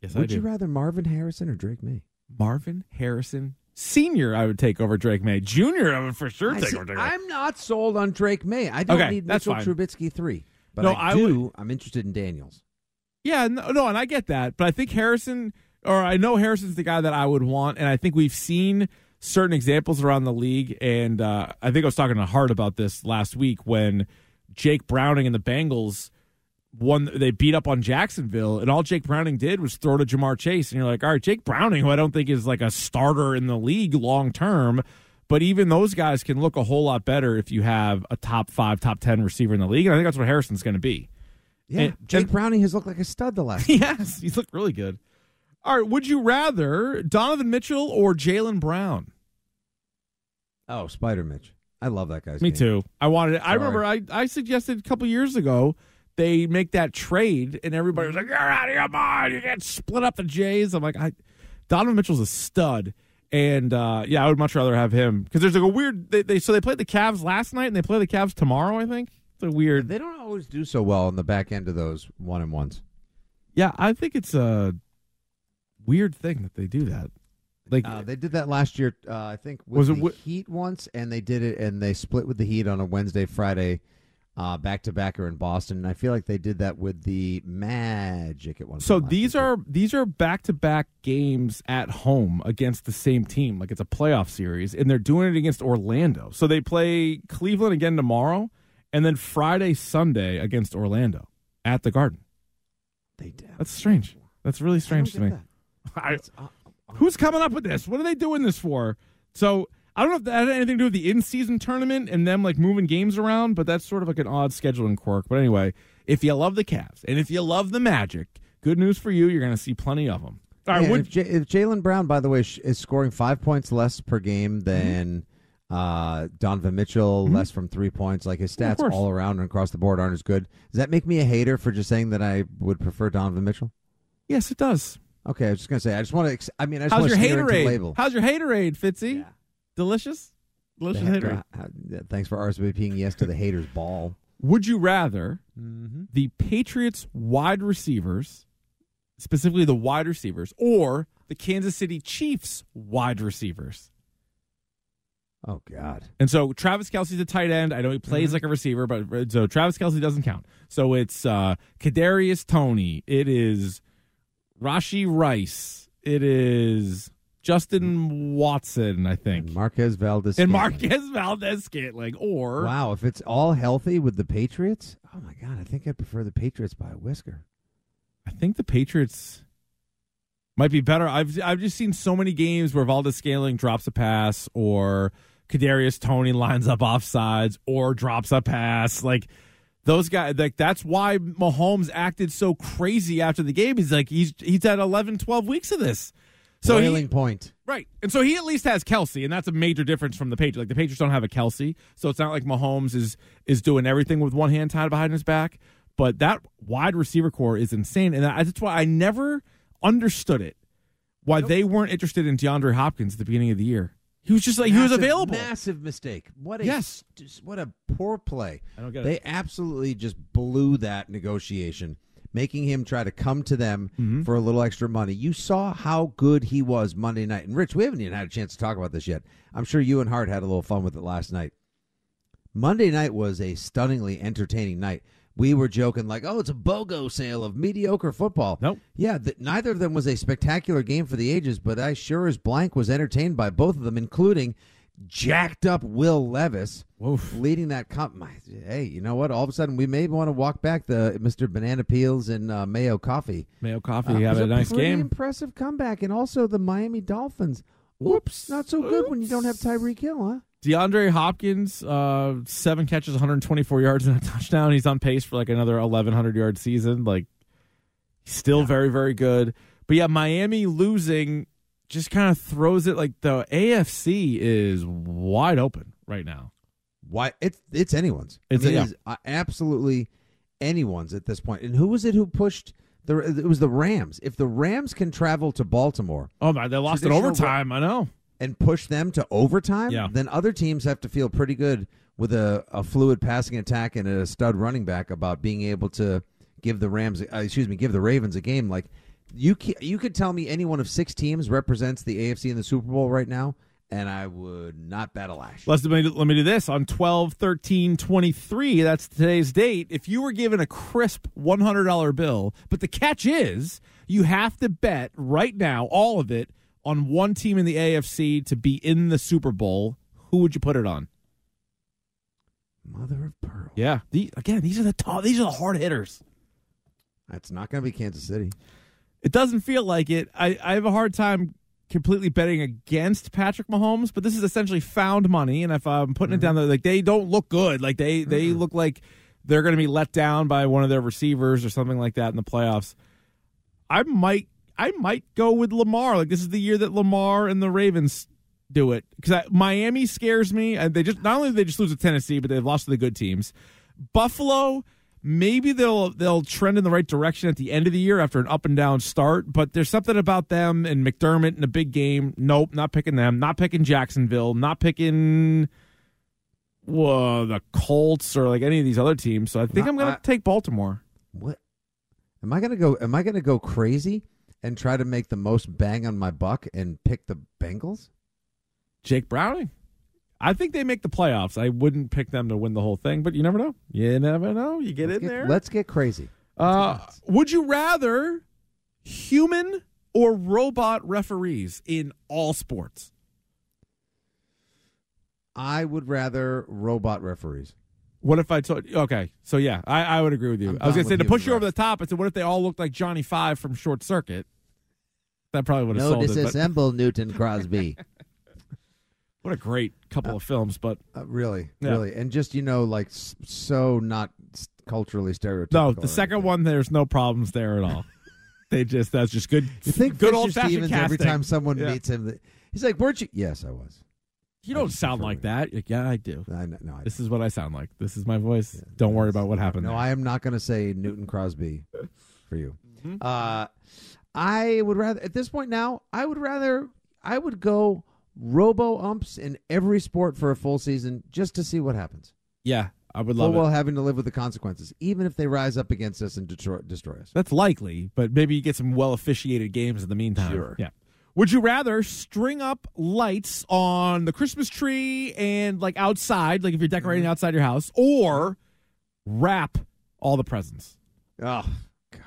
S5: Yes, I do.
S6: Would you rather Marvin Harrison or Drake Maye?
S5: Marvin Harrison Senior, I would take over Drake Maye. Junior, I would for sure
S6: I
S5: take
S6: see-
S5: over Drake Maye.
S6: I'm not sold on Drake Maye. I don't
S5: Okay,
S6: need
S5: that's
S6: Mitchell
S5: fine.
S6: Trubisky three, but
S5: No,
S6: I,
S5: I
S6: do.
S5: would-
S6: I'm interested in Daniels.
S5: Yeah, no, no, and I get that, but I think Harrison, or I know Harrison's the guy that I would want, and I think we've seen certain examples around the league, and uh, I think I was talking to Hart about this last week when Jake Browning and the Bengals won. They beat up on Jacksonville, and all Jake Browning did was throw to Ja'Marr Chase, and you're like, all right, Jake Browning, who I don't think is like a starter in the league long term. But even those guys can look a whole lot better if you have a top five, top ten receiver in the league, and I think that's what Harrison's going to be.
S6: Yeah,
S5: And-
S6: Jake
S5: and-
S6: Browning has looked like a stud the last.
S5: yes, he's looked really good. All right, would you rather Donovan Mitchell or Jaylen Brown?
S6: oh, Spider Mitch. I love that guy's
S5: Me
S6: game.
S5: too. I wanted. It
S6: I
S5: remember. I I suggested a couple years ago they make that trade, and everybody was like, "You're out of your mind. You can't split up the Jays." I'm like, I Donovan Mitchell's a stud, and uh, yeah, I would much rather have him because there's like a weird. They, they so they played the Cavs last night, and they play the Cavs tomorrow. I think it's a weird.
S6: They don't always do so well on the back end of those one and ones.
S5: Yeah, I think it's a weird thing that they do that. Like
S6: Uh, they did that last year, uh, I think, with
S5: Was it
S6: the Heat once, and they did it, and they split with the Heat on a Wednesday, Friday, uh, back to back in Boston. And I feel like they did that with the Magic at one.
S5: So these are these are back to back games at home against the same team. Like it's a playoff series, and they're doing it against Orlando. So they play Cleveland again tomorrow, and then Friday, Sunday against Orlando at the Garden.
S6: they did.
S5: That's strange. That's really strange to me. I,
S6: uh,
S5: who's coming up with this? What are they doing this for? So I don't know if that had anything to do with the in season tournament and them like moving games around, but that's sort of like an odd scheduling quirk. But anyway, if you love the Cavs and if you love the Magic, good news for you. You're going to see plenty of them. All right,
S6: Yeah,
S5: would-
S6: if, J- if Jaylen Brown, by the way, sh- is scoring five points less per game than uh, Donovan Mitchell, less from three points, like his
S5: Mm-hmm. Yeah, of
S6: stats
S5: course.
S6: all around and across the board aren't as good. Does that make me a hater for just saying that I would prefer Donovan Mitchell?
S5: yes, it does.
S6: Okay, I was just gonna say. I just want to. Ex- I mean, I just
S5: How's
S6: want
S5: your
S6: to
S5: haterade?
S6: label.
S5: How's your haterade, Fitzy?
S6: Yeah.
S5: Delicious, delicious
S6: The-
S5: haterade.
S6: uh, thanks for RSVPing yes to the haters ball.
S5: Would you rather
S6: Mm-hmm.
S5: the Patriots wide receivers, specifically the wide receivers, or the Kansas City Chiefs wide receivers?
S6: Oh God.
S5: And so Travis Kelce's a tight end. I know he plays like a receiver, but so Travis Kelce doesn't count. So it's uh Kadarius Toney. It is Rashee Rice. It is Justin Watson, I think.
S6: And Marquez Valdes.
S5: And Marquez Valdes Scantling. Or
S6: Wow, if it's all healthy with the Patriots, oh my God, I think I'd prefer the Patriots by a whisker.
S5: I think the Patriots might be better. I've I've just seen so many games where Valdes Scantling drops a pass or Kadarius Toney lines up offsides or drops a pass. Like those guys like that's why Mahomes acted so crazy after the game. He's like he's he's had 11 12 weeks of this. So he,
S6: point.
S5: Right. And so he at least has Kelce, and that's a major difference from the Patriots. Like the Patriots don't have a Kelce, so it's not like Mahomes is is doing everything with one hand tied behind his back. But that wide receiver corps is insane, and that's why I never understood it. Why they weren't interested in DeAndre Hopkins at the beginning of the year. He was just like he was available.
S6: Massive mistake. What a
S5: Yes.
S6: just what a poor play.
S5: I don't get it.
S6: They absolutely just blew that negotiation, making him try to come to them
S5: Mm-hmm.
S6: for a little extra money. You saw how good he was Monday night. And Rich, we haven't even had a chance to talk about this yet. I'm sure you and Hart had a little fun with it last night. Monday night was a stunningly entertaining night. We were joking like, "Oh, it's a BOGO sale of mediocre football."
S5: Nope.
S6: Yeah, th- neither of them was a spectacular game for the ages, but I sure as blank was entertained by both of them, including jacked up Will Levis
S5: Woof.
S6: leading that comp. My, hey, you know what? All of a sudden, we may want to walk back the Mr. Banana Peels and uh, Mayo Coffee.
S5: Mayo Coffee
S6: Uh,
S5: had
S6: was
S5: a nice game.
S6: impressive comeback, and also the Miami Dolphins. Whoops, not so good when you don't have Tyreek Hill, huh?
S5: DeAndre Hopkins, uh, seven catches, 124 yards and a touchdown. He's on pace for like another 1,100 yard season. Like, still very, very good. But yeah, Miami losing just kind of throws it like the AFC is wide open right now.
S6: Why? It's it's anyone's.
S5: It's-
S6: I mean,
S5: yeah.
S6: it is uh, absolutely anyone's at this point. And who was it who pushed the? It was the Rams. If the Rams can travel to Baltimore
S5: Oh my, they lost in
S6: Traditional
S5: overtime. I know.
S6: and push them to overtime,
S5: Yeah.
S6: then other teams have to feel pretty good with a, a fluid passing attack and a stud running back about being able to give the Rams, uh, excuse me, give the Ravens a game. Like you, ca- you could tell me any one of six teams represents the AFC in the Super Bowl right now, and I would not bet a lash.
S5: Let's let me, let me do this on 12 13 23 that's today's date if you were given a crisp $100 bill but the catch is you have to bet right now all of it on one team in the AFC to be in the Super Bowl who would you put it on
S6: Mother of pearl.
S5: yeah the, again these are the tall, these are the hard hitters
S6: That's not going to be Kansas City.
S5: It doesn't feel like it. I, I have a hard time completely betting against Patrick Mahomes but this is essentially found money and if I'm putting it down mm-hmm. there like they don't look good. Like they they look like they're going to be let down by one of their receivers or something like that in the playoffs. I might I might go with Lamar. Like this is the year that Lamar and the Ravens do it. Because Miami scares me. And they just not only did they just lose to Tennessee but they've lost to the good teams. Buffalo maybe they'll they'll trend in the right direction at the end of the year after an up and down start. But there's something about them and McDermott in a big game. Nope, not picking them. Not picking Jacksonville. Not picking whoa, the Colts or like any of these other teams. So I think
S6: No,
S5: I'm
S6: I-
S5: to take Baltimore.
S6: What? Am I going to go? Am I going to go crazy and try to make the most bang on my buck and pick the Bengals?
S5: Jake Browning. I think they make the playoffs. I wouldn't pick them to win the whole thing, but you never know. You never know. You get
S6: Let's
S5: in
S6: get,
S5: there.
S6: Let's get crazy.
S5: Uh, would you rather human or robot referees in all sports?
S6: I would rather robot referees.
S5: What if I told you? Okay, so yeah, I, I would agree with you.
S6: I'm
S5: I was gonna say to push you over the top. I said, what if they all looked like Johnny Five from Short Circuit? That probably would have sold it. But
S6: disassemble Newton Crosby.
S5: what a great couple of films. But
S6: uh, really,
S5: Yeah.
S6: really, and just you know, like so not culturally stereotypical.
S5: no, the second
S6: anything.
S5: one, there's no problems there at all. they just that's just good.
S6: You think
S5: good old fashioned
S6: Stevens
S5: casting.
S6: every time someone
S5: Yeah.
S6: meets him, he's like, "Weren't you?" Yes, I was.
S5: You
S6: I
S5: don't sound like that. Like, yeah, I do.
S6: I no, I
S5: This is what I sound like. This is my voice. Don't worry about what happened.
S6: No,
S5: there.
S6: I am not going to say Newton Crosby for you.
S5: Mm-hmm.
S6: Uh, I would rather at this point now. I would rather I would go robo umps in every sport for a full season just to see what happens.
S5: yeah, I would love
S6: well
S5: it.
S6: having to live with the consequences, even if they rise up against us and destroy, destroy us.
S5: That's likely, but maybe you get some well officiated games in the meantime.
S6: Sure.
S5: Yeah. Would you rather string up lights on the Christmas tree and like outside, like if you're decorating mm-hmm. outside your house, or wrap all the presents?
S6: Oh God,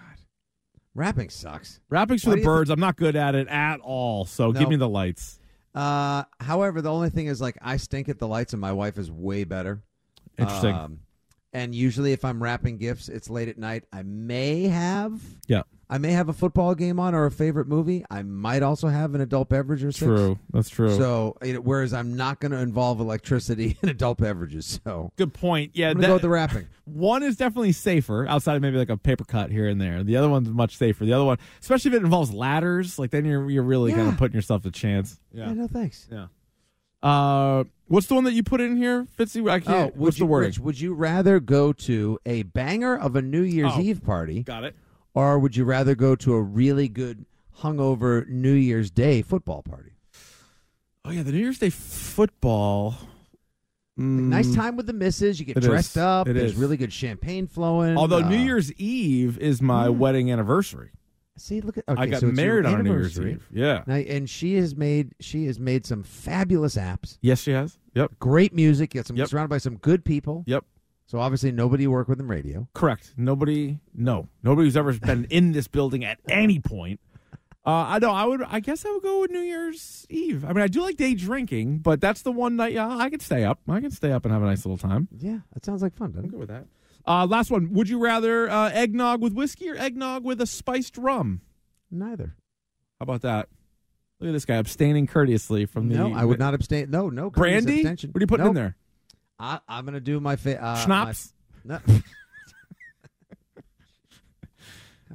S6: rapping sucks.
S5: Wrapping's for
S6: Why
S5: the
S6: do you thi-
S5: birds. I'm not good at it at all. So
S6: No.
S5: give me the lights.
S6: Uh, however, the only thing is like I stink at the lights, and my wife is way better.
S5: Interesting.
S6: Um, and usually, if I'm wrapping gifts, it's late at night. I may have,
S5: yeah.
S6: I may have a football game on or a favorite movie. I might also have an adult beverage or six.
S5: True. That's true.
S6: So, you whereas I'm not going to involve electricity in adult beverages. So,
S5: good point. Yeah.
S6: I'm
S5: that-
S6: go with the wrapping.
S5: one is definitely safer outside of maybe like a paper cut here and there. The other one's much safer. The other one, especially if it involves ladders, like then you're you're really kind of putting yourself a chance.
S6: Yeah, no thanks.
S5: Yeah. Uh, what's the one that you put in here, Fitzy? I
S6: Oh,
S5: can't.
S6: would
S5: what's
S6: you,
S5: the wording?
S6: Rich, would you rather go to a banger of a New Year's
S5: Oh.
S6: Eve party,
S5: Got it.
S6: Or would you rather go to a really good hungover New Year's Day football party?
S5: Oh yeah, the New Year's Day football.
S6: Nice
S5: Mm,
S6: time with the misses. You get dressed
S5: is.
S6: up.
S5: It
S6: There's
S5: is.
S6: really good champagne flowing.
S5: Although
S6: uh,
S5: New Year's Eve is my wedding anniversary.
S6: See, look at okay,
S5: I got
S6: so
S5: married on New Year's. Eve. Yeah.
S6: Now, and she has made she has made some fabulous apps.
S5: Yes, she has. Yep.
S6: Great music. Got some
S5: Yep.
S6: surrounded by some good people.
S5: Yep.
S6: So obviously nobody you work with in radio.
S5: Correct. Nobody. No. Nobody who's ever been in this building at any point. Uh, I know. I would. I guess I would go with New Year's Eve. I mean, I do like day drinking, but that's the one night. Yeah, I could stay up. I can stay up and have a nice little time.
S6: Yeah, that sounds like fun, doesn't
S5: I'm good with that. Uh, last one. Would you rather uh, eggnog with whiskey or eggnog with a spiced rum?
S6: Neither.
S5: How about that? Look at this guy abstaining courteously from the.
S6: No, I would not abstain. No, no.
S5: Brandy? What are you putting in there?
S6: I, I'm going to do my fa- uh,
S5: Schnapps?
S6: my- no.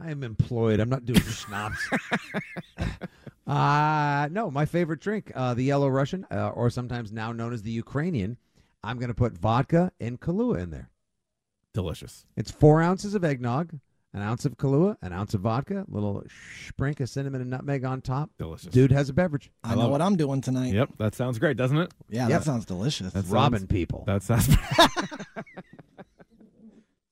S6: I am employed. I'm not doing schnapps. uh, no, my favorite drink, uh, the Yellow Russian, uh, or sometimes now known as the Ukrainian. I'm going to put vodka and Kahlua in there.
S5: Delicious.
S6: It's four ounces of eggnog, an ounce of Kahlua, an ounce of vodka, a little sprink of cinnamon and nutmeg on top.
S5: Delicious.
S6: Dude has a beverage.
S2: I, know what I'm doing tonight.
S5: Yep, that sounds great, doesn't it?
S2: Yeah,
S6: Yep.
S2: that sounds delicious.
S5: That's
S6: Robbing people.
S5: That sounds.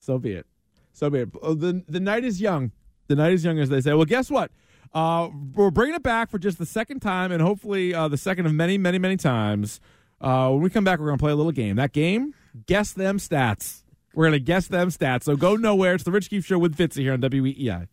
S5: so be it. So be it. Oh, The the night is young. The night is young, as they say. Well, guess what? Uh, we're bringing it back for just the second time, and hopefully uh, the second of many, many, many times. Uh, when we come back, we're going to play a little game. That game, guess them stats. We're going to guess them stats. So go nowhere. It's the Rich Keefe Show with Fitzy here on WEEI.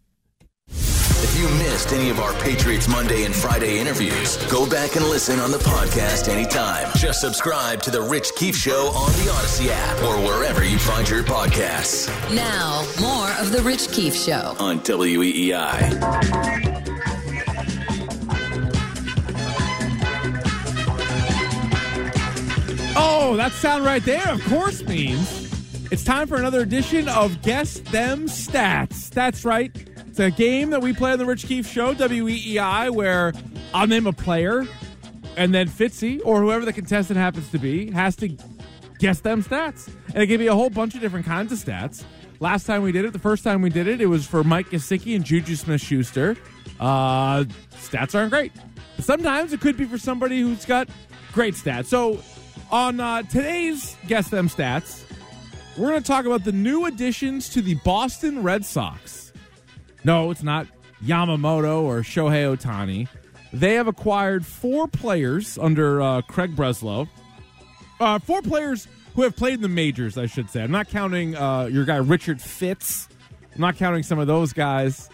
S1: If you missed any of our Patriots Monday and Friday interviews, go back and listen on the podcast anytime. Just subscribe to The Rich Keefe Show on the Audacy app or wherever you find your podcasts
S8: Now, more of The Rich Keefe Show.
S1: on WEEI.
S5: Oh, that sound right there, of course, means it's time for another edition of Guess Them Stats. That's right. It's a game that we play on the Rich Keefe Show, WEEI, where I'll name a player, and then Fitzy, or whoever the contestant happens to be, has to guess them stats. And it can be a whole bunch of different kinds of stats. Last time we did it, the first time we did it, it was for Mike Gesicki and Juju Smith Schuster. Uh, stats aren't great. But sometimes it could be for somebody who's got great stats. So on uh, today's Guess Them Stats, we're going to talk about the new additions to the Boston Red Sox. No, it's not Yamamoto or Shohei Ohtani. They have acquired four players under uh, Craig Breslow. Uh, four players who have played in the majors, I should say. I'm not counting uh, your guy Richard Fitz. I'm not counting some of those guys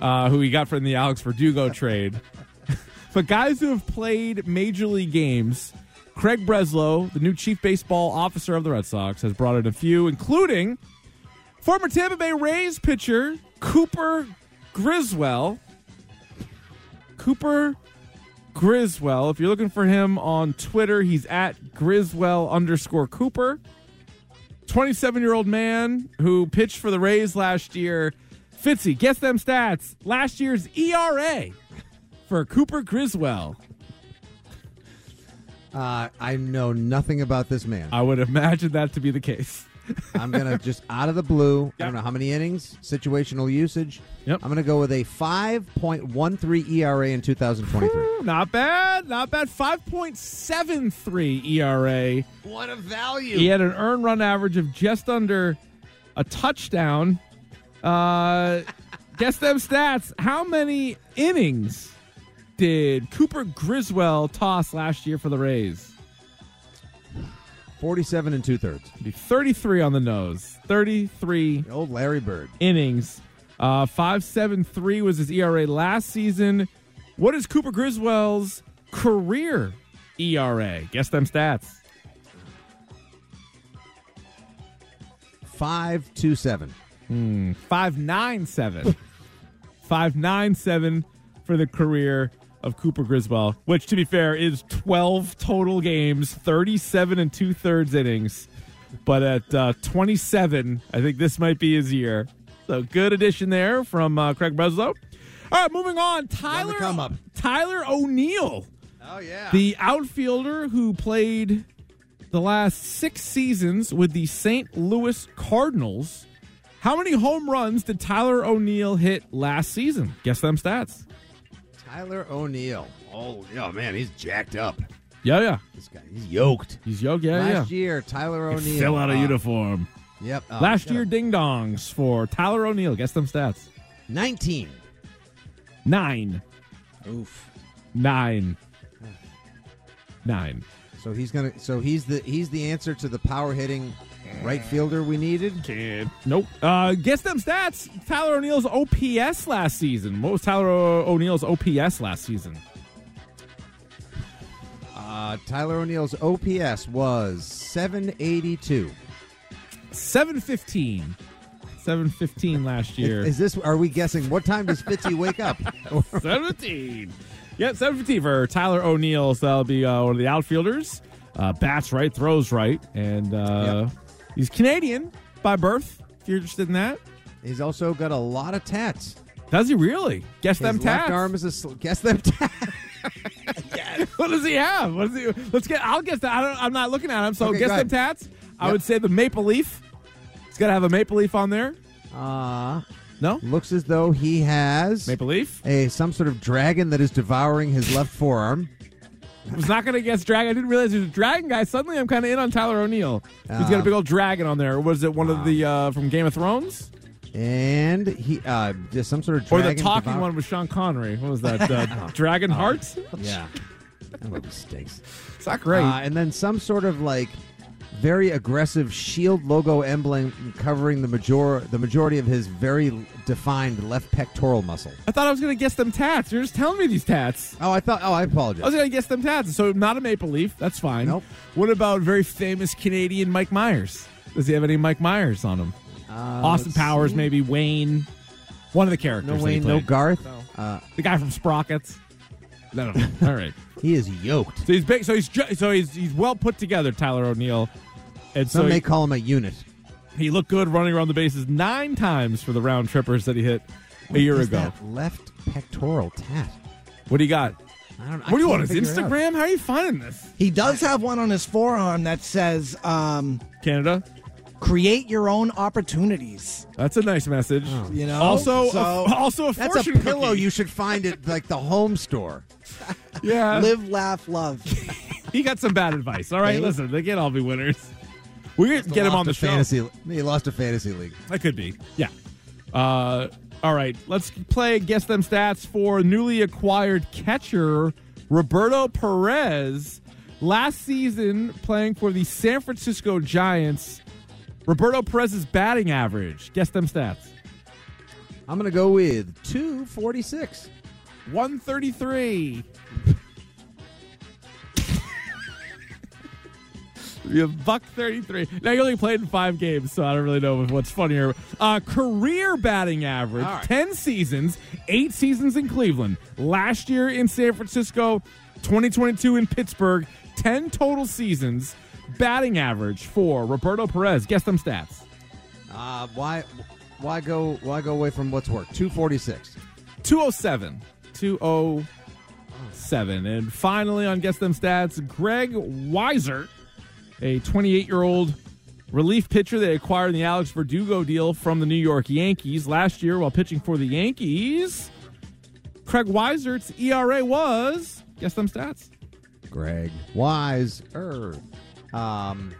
S5: uh, who he got from the Alex Verdugo trade. but guys who have played major league games, Craig Breslow, the new chief baseball officer of the Red Sox, has brought in a few, including former Tampa Bay Rays pitcher Cooper Criswell. Cooper Criswell. If you're looking for him on Twitter, he's at Criswell underscore Cooper. 27 year old man who pitched for the Rays last year. Fitzy, guess them stats. Last year's ERA for Cooper Criswell.
S6: Uh, I know nothing about this man.
S5: I would imagine that to be the case.
S6: I'm gonna just out of the blue. I don't know how many innings, situational usage.
S5: Yep.
S6: I'm gonna go with a 5.13 ERA in 2023.
S5: Not bad. Not bad. 5.73 ERA.
S6: what a value!
S5: He had an earned run average of just under a touchdown. Uh, guess them stats. How many innings did Cooper Criswell toss last year for the Rays?
S6: 47 and two thirds.
S5: Be 33 on the nose. 33
S6: Old Larry Bird.
S5: innings. Uh, 5.73 was his ERA last season. What is Cooper Criswell's career ERA? Guess them stats.
S6: Five two seven.
S5: Five nine seven. Five nine seven for the career of Cooper Criswell, which to be fair is twelve total games, thirty seven and two thirds innings. But at uh, twenty seven, I think this might be his year. So good addition there from uh, Craig Breslow. All right, moving on. Tyler
S6: come up.
S5: Tyler O'Neill.
S6: Oh yeah.
S5: The outfielder who played the last six seasons with the St. Louis Cardinals. How many home runs did Tyler O'Neill hit last season? Guess them stats.
S6: Tyler O'Neill. Oh yeah, man, he's jacked up.
S5: Yeah, yeah.
S6: This guy, he's yoked.
S5: He's yoked, Yeah,
S6: Last
S5: yeah.
S6: year, Tyler O'Neill.
S5: Fill out a
S6: uh,
S5: uniform.
S6: Yep. uh,
S5: last year, ding dongs for Tyler O'Neill. Guess them stats.
S6: 19.
S5: Nine.
S2: Oof.
S5: Nine. Nine.
S6: So he's gonna. So he's the he's the answer to the power hitting Right fielder we needed.
S5: Kid. Nope. Uh, guess them stats. Tyler O'Neill's OPS last season. What was Tyler O'Neill's OPS last season?
S6: Uh, Tyler O'Neill's OPS was 782.
S5: 715. 715 last year.
S6: Is this? Are we guessing? What time does Fitzy wake up?
S5: 17. Yeah, 17 for Tyler O'Neill. So that'll be uh, one of the outfielders. Uh, bats right, throws right. And uh, he's Canadian by birth, if you're interested in that.
S6: He's also got a lot of tats.
S5: Does he really? Guess
S6: His
S5: them
S6: left
S5: tats.
S6: arm is a sl- guess them tats.
S5: what does he have? What does he? Let's get. I'll guess that. I don't, I'm not looking at him. So
S6: Okay,
S5: guess them tats. I would say the maple leaf. He's got to have a maple leaf on there.
S6: Uh,
S5: No
S6: looks as though he has
S5: maple leaf.
S6: a some sort of dragon that is devouring his left forearm.
S5: I was not going to guess dragon. I didn't realize he was a dragon guy. Suddenly, I'm kind of in on Tyler O'Neill. He's got a
S6: Uh,
S5: big old dragon on there. Was it one of the uh, from Game of Thrones?
S6: And he uh just some sort of
S5: Or the talking
S6: devour-
S5: one with Sean Connery. What was that? Uh, Dragon Hearts.
S6: Yeah. That stinks.
S5: It's not great.
S6: Uh, and then some sort of like very aggressive shield logo emblem covering the major the majority of his very defined left pectoral muscle.
S5: I thought I was going to guess them tats. You're just telling me these tats.
S6: Oh, I thought. Oh, I apologize.
S5: I was going to guess them tats. So not a maple leaf. That's fine.
S6: Nope.
S5: What about very famous Canadian Mike Myers? Does he have any Mike Myers on him?
S6: Uh,
S5: Austin Powers,
S6: see.
S5: maybe Wayne. One of the characters.
S6: No
S5: that he
S6: Wayne, no
S5: played.
S6: Garth. Uh,
S5: The guy from Sprockets. No, no, no. All right.
S6: he is yoked.
S5: So he's big. So he's ju- so he's he's well put together, Tyler O'Neill. And so
S6: Some may
S5: he,
S6: call him a unit.
S5: he looked good running around the bases nine times for the round trippers that he hit a
S6: What
S5: year
S6: is
S5: ago.
S6: left pectoral tat.
S5: What do you got?
S6: I don't.
S5: What do you want? His
S6: figure it out.
S5: Instagram? How are you finding this?
S2: He does have one on his forearm that says, um,
S5: Canada.
S2: "Create your own opportunities."
S5: That's a nice message.
S2: You know,
S5: Also,
S2: so
S5: a, also a
S6: That's a pillow
S5: cookie.
S6: you should find at like the home store.
S5: Yeah,
S2: live, laugh, love.
S5: he got some bad advice. All right, listen, they can't all be winners. We're gonna get him on the show.
S6: fantasy. He lost a fantasy league.
S5: That could be. Yeah. Uh, all right. Let's play guess them stats for newly acquired catcher Roberto Perez. Last season, playing for the San Francisco Giants, Roberto Perez's batting average. Guess them stats.
S6: I'm gonna go with two forty six.
S5: 133. You have buck 33. Now, you only played in five games, so I don't really know what's funnier. Uh, career batting average,
S6: right.
S5: 10 seasons, eight seasons in Cleveland. Last year in San Francisco, 2022 in Pittsburgh, 10 total seasons. Batting average for Roberto Perez. Guess them stats.
S6: Uh, why? Why go? Why go away from what's worked? Two forty six.
S5: 207. 207. And finally, on Guess Them Stats, Greg Weissert, a 28 year old relief pitcher they acquired in the Alex Verdugo deal from the New York Yankees last year while pitching for the Yankees. Craig Weissert's ERA was, guess them stats.
S6: Greg Wise. Um,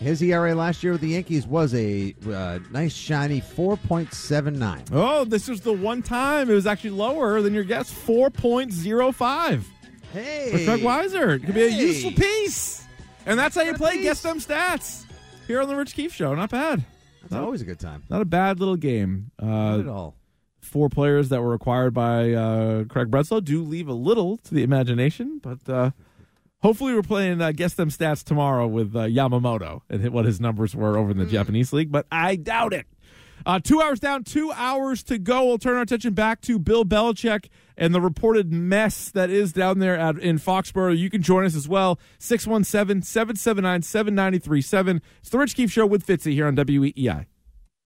S6: his ERA last year with the Yankees was a uh, nice shiny four point seven nine.
S5: Oh, this was the one time it was actually lower than your guess, 4.05.
S6: Hey,
S5: for Craig Weiser. It could be a useful piece. And that's how you play. Guess Them Stats here on the Rich Keefe Show. Not bad.
S6: That's always a good time.
S5: Not a bad little game.
S6: Not at
S5: Uh,
S6: all.
S5: four players that were acquired by uh, Craig Bledsoe do leave a little to the imagination, but uh, hopefully we're playing uh, Guess Them Stats tomorrow with uh, Yamamoto and what his numbers were over in the Japanese league, but I doubt it. Uh, two hours down, two hours to go. We'll turn our attention back to Bill Belichick and the reported mess that is down there at, in Foxborough. You can join us as well. 617 779 7937. It's the Rich Keefe Show with Fitzy here on WEEI.